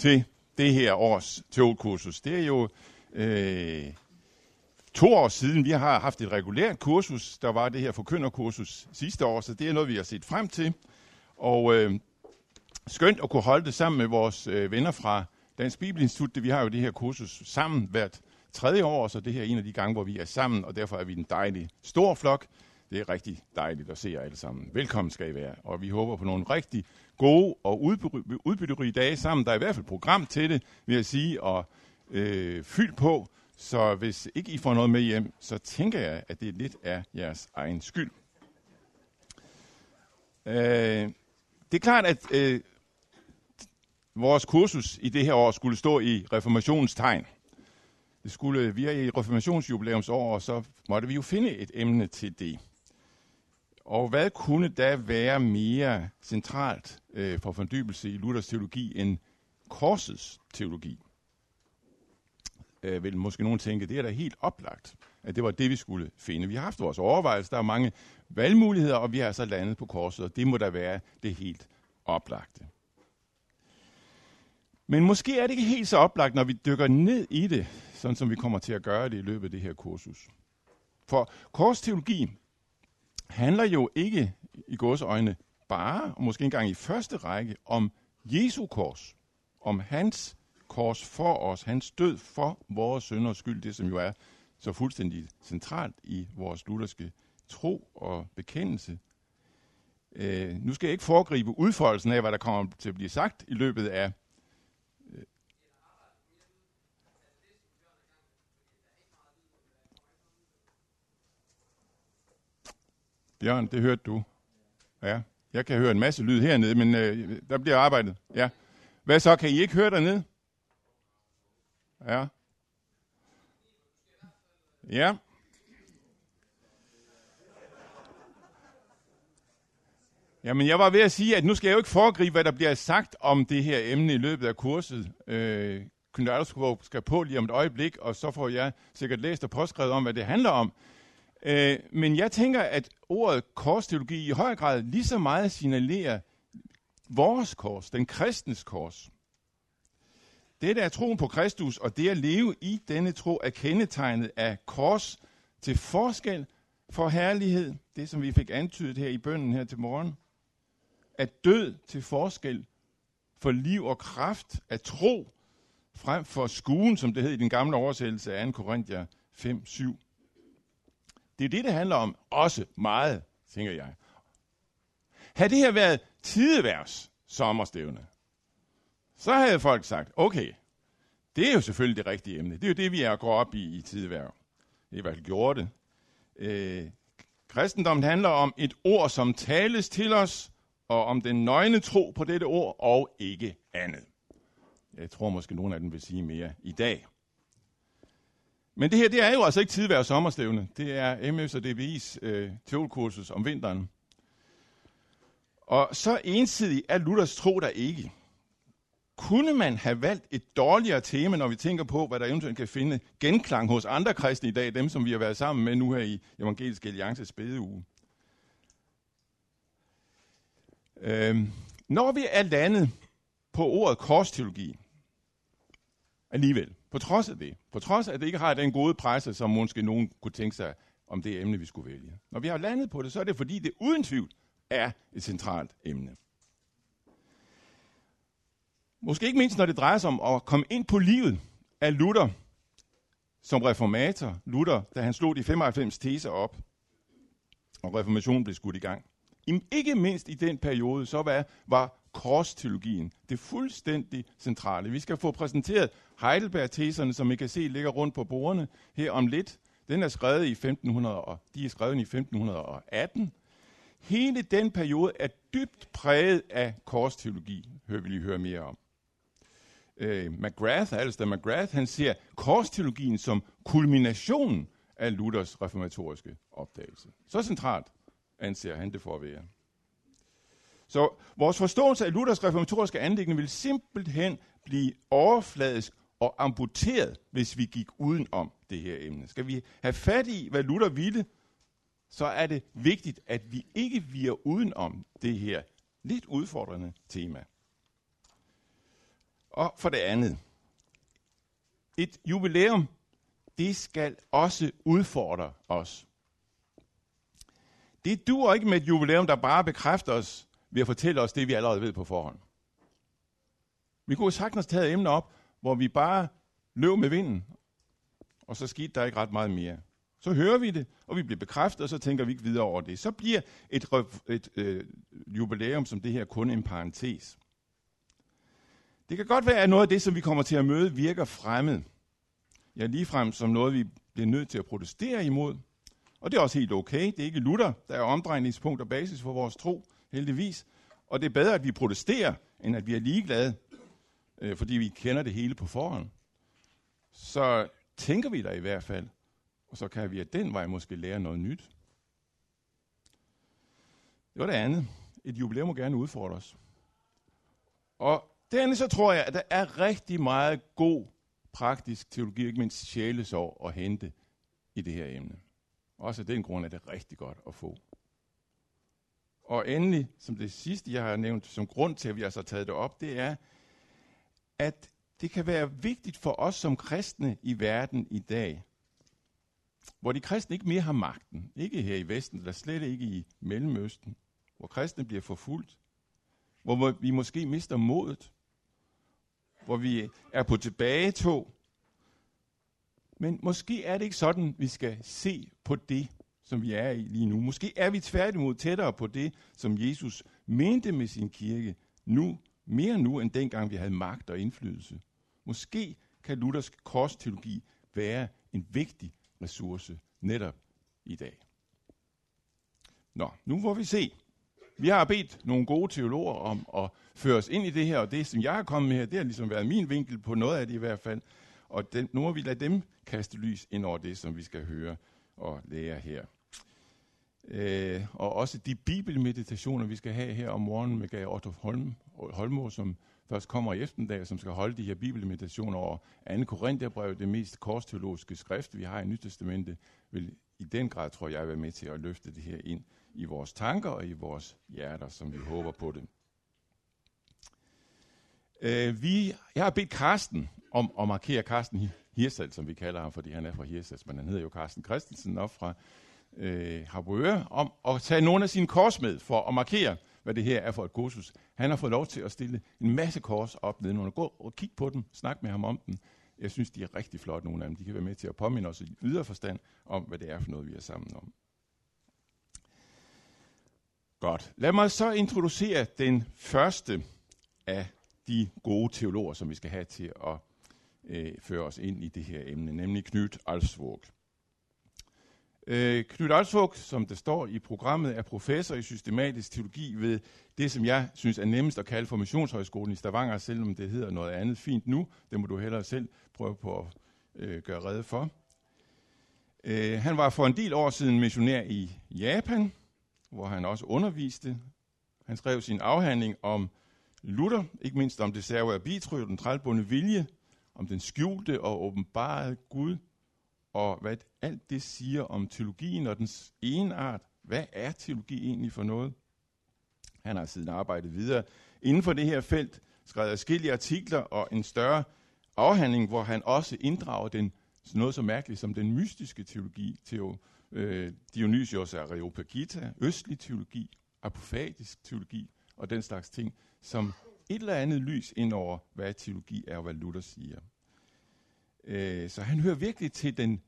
til det her års teolkursus. Det er jo øh, to år siden, vi har haft et regulært kursus. Der var det her forkynderkursus sidste år, så det er noget, vi har set frem til. Og øh, skønt at kunne holde det sammen med vores øh, venner fra Dansk Bibelinstitut. Vi har jo det her kursus sammen hvert tredje år, så det her er en af de gange, hvor vi er sammen, og derfor er vi en dejlig stor flok. Det er rigtig dejligt at se jer alle sammen. Velkommen skal I være, og vi håber på nogle rigtig gode og udbytterige dage sammen. Der er i hvert fald program til det, vil jeg sige, og øh, fyld på. Så hvis ikke I får noget med hjem, så tænker jeg, at det lidt er jeres egen skyld. Øh, det er klart, at øh, vores kursus i det her år skulle stå i reformationens tegn. Det skulle, øh, vi er i reformationsjubilæumsår, og så måtte vi jo finde et emne til det. Og hvad kunne da være mere centralt øh, for fordybelse i Luthers teologi end korsets teologi? Øh, vil måske nogen tænke, det er da helt oplagt, at det var det, vi skulle finde. Vi har haft vores overvejelser, der er mange valgmuligheder, og vi har så landet på korset, og det må da være det helt oplagte. Men måske er det ikke helt så oplagt, når vi dykker ned i det, sådan som vi kommer til at gøre det i løbet af det her kursus. For korsteologi handler jo ikke i gåseøjne øjne bare, og måske engang i første række, om Jesu kors, om hans kors for os, hans død for vores synders skyld, det som jo er så fuldstændig centralt i vores lutherske tro og bekendelse. Øh, nu skal jeg ikke foregribe udfoldelsen af, hvad der kommer til at blive sagt i løbet af Bjørn, det hørte du. Ja, jeg kan høre en masse lyd hernede, men øh, der bliver arbejdet. Ja. Hvad så, kan I ikke høre dernede? Ja. Ja. Jamen, jeg var ved at sige, at nu skal jeg jo ikke foregribe, hvad der bliver sagt om det her emne i løbet af kurset. Øh, Kynderalskov skal på lige om et øjeblik, og så får jeg sikkert læst og påskrevet om, hvad det handler om. Øh, men jeg tænker, at ordet korsteologi i høj grad lige så meget signalerer vores kors, den kristnes kors. Det der er troen på Kristus, og det at leve i denne tro, er kendetegnet af kors til forskel for herlighed, det som vi fik antydet her i bønden her til morgen, at død til forskel for liv og kraft, af tro, frem for skuen, som det hed i den gamle oversættelse af 2. Korinther 5, 7. Det er det, det handler om. Også meget, tænker jeg. Havde det her været tideværs sommerstævne, så havde folk sagt, okay, det er jo selvfølgelig det rigtige emne. Det er jo det, vi er går op i i tideværv. Det er i hvert fald gjort det. Øh, kristendommen handler om et ord, som tales til os, og om den nøgne tro på dette ord, og ikke andet. Jeg tror måske, nogen af dem vil sige mere i dag. Men det her, det er jo altså ikke tidvær sommerstævne. Det er MS og DBI's øh, teolkursus om vinteren. Og så ensidig er Luthers tro der ikke. Kunne man have valgt et dårligere tema, når vi tænker på, hvad der eventuelt kan finde genklang hos andre kristne i dag, dem som vi har været sammen med nu her i Evangelisk Alliances bedeuge? Øhm, når vi er landet på ordet korsteologi, alligevel, på trods af det, på trods af, at det ikke har den gode presse, som måske nogen kunne tænke sig om det emne, vi skulle vælge. Når vi har landet på det, så er det fordi, det uden tvivl er et centralt emne. Måske ikke mindst, når det drejer sig om at komme ind på livet af Luther som reformator. Luther, da han slog de 95 teser op, og reformationen blev skudt i gang. Ikke mindst i den periode, så var, var korsteologien det fuldstændig centrale. Vi skal få præsenteret Heidelberg-teserne, som I kan se ligger rundt på bordene her om lidt. Den er skrevet i 1500, og de er skrevet i 1518. Hele den periode er dybt præget af korsteologi, hører vi lige høre mere om. Øh, McGrath, Alistair McGrath, han ser korsteologien som kulminationen af Luthers reformatoriske opdagelse. Så centralt anser han det for at være. Så vores forståelse af Luthers reformatoriske anlæggende vil simpelthen blive overfladisk og amputeret, hvis vi gik uden om det her emne. Skal vi have fat i, hvad Luther ville, så er det vigtigt, at vi ikke virer uden om det her lidt udfordrende tema. Og for det andet, et jubilæum, det skal også udfordre os. Det duer ikke med et jubilæum, der bare bekræfter os ved at fortælle os det, vi allerede ved på forhånd. Vi kunne sagtens tage emner op, hvor vi bare løb med vinden, og så skete der ikke ret meget mere. Så hører vi det, og vi bliver bekræftet, og så tænker vi ikke videre over det. Så bliver et, et øh, jubilæum som det her kun en parentes. Det kan godt være, at noget af det, som vi kommer til at møde, virker fremmed. Ja, ligefrem som noget, vi bliver nødt til at protestere imod. Og det er også helt okay. Det er ikke Luther, der er omdrejningspunkt og basis for vores tro, heldigvis. Og det er bedre, at vi protesterer, end at vi er ligeglade, øh, fordi vi kender det hele på forhånd. Så tænker vi der i hvert fald, og så kan vi af den vej måske lære noget nyt. Det var det andet. Et jubilæum må gerne udfordre os. Og andet så tror jeg, at der er rigtig meget god praktisk teologi, ikke mindst sjælesorg at hente i det her emne. Også af den grund er det rigtig godt at få. Og endelig, som det sidste, jeg har nævnt som grund til, at vi altså har så taget det op, det er, at det kan være vigtigt for os som kristne i verden i dag, hvor de kristne ikke mere har magten, ikke her i Vesten, eller slet ikke i Mellemøsten, hvor kristne bliver forfulgt, hvor vi måske mister modet, hvor vi er på tilbagetog. Men måske er det ikke sådan, vi skal se på det, som vi er i lige nu. Måske er vi tværtimod tættere på det, som Jesus mente med sin kirke, nu, mere nu end dengang vi havde magt og indflydelse. Måske kan luthersk korsteologi være en vigtig ressource netop i dag. Nå, nu får vi se. Vi har bedt nogle gode teologer om at føre os ind i det her, og det, som jeg har kommet med her, det har ligesom været min vinkel på noget af det i hvert fald. Og den, nu må vi lade dem kaste lys ind over det, som vi skal høre og lære her. Øh, og også de bibelmeditationer, vi skal have her om morgenen med Gav Otto Holm, Holmo, som først kommer i eftermiddag, som skal holde de her bibelmeditationer over 2. Korintherbrev, det mest korsteologiske skrift, vi har i Nytestamentet, vil i den grad, tror jeg, være med til at løfte det her ind i vores tanker og i vores hjerter, som vi håber på det. Øh, vi, jeg har bedt Karsten om at markere Karsten Hirsald, som vi kalder ham, fordi han er fra Hirsals, men han hedder jo Karsten Christensen op fra øh, Harboøre, om at tage nogle af sine kors med for at markere, hvad det her er for et kursus. Han har fået lov til at stille en masse kors op nedenunder. Gå og kig på dem, snak med ham om dem. Jeg synes, de er rigtig flotte, nogle af dem. De kan være med til at påminde os i ydre forstand om, hvad det er for noget, vi er sammen om. Godt. Lad mig så introducere den første af de gode teologer, som vi skal have til at øh, føre os ind i det her emne, nemlig Knut Alsvåg. Øh, Knud Alsvåg, som det står i programmet, er professor i systematisk teologi ved det, som jeg synes er nemmest at kalde for Missionshøjskolen i Stavanger, selvom det hedder noget andet fint nu. Det må du hellere selv prøve på at øh, gøre redde for. Øh, han var for en del år siden missionær i Japan, hvor han også underviste. Han skrev sin afhandling om Luther, ikke mindst om det servo arbitrio, den trælbundne vilje, om den skjulte og åbenbarede Gud, og hvad alt det siger om teologien og dens art. Hvad er teologi egentlig for noget? Han har siden arbejdet videre inden for det her felt, skrevet forskellige artikler og en større afhandling, hvor han også inddrager den, noget så mærkeligt som den mystiske teologi, teo, øh, Dionysios Areopagita, østlig teologi, apofatisk teologi og den slags ting, som et eller andet lys ind over, hvad teologi er og hvad Luther siger. Øh, så han hører virkelig til den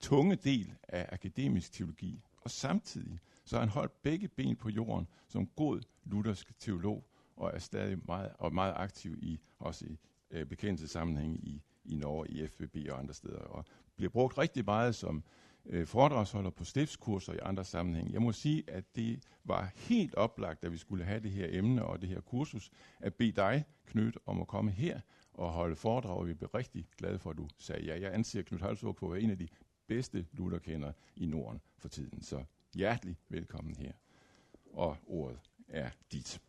tunge del af akademisk teologi. Og samtidig så har han holdt begge ben på jorden som god luthersk teolog, og er stadig meget, og meget aktiv i også i øh, bekendte sammenhæng i, i Norge, i FBB og andre steder, og bliver brugt rigtig meget som øh, foredragsholder på stiftskurser i andre sammenhæng. Jeg må sige, at det var helt oplagt, at vi skulle have det her emne og det her kursus, at bede dig, Knut, om at komme her og holde foredrag, og vi blev rigtig glade for, at du sagde ja. Jeg anser Knut Halsvåg for at være en af de bedste Lutherkender i Norden for tiden. Så hjertelig velkommen her. Og ordet er dit.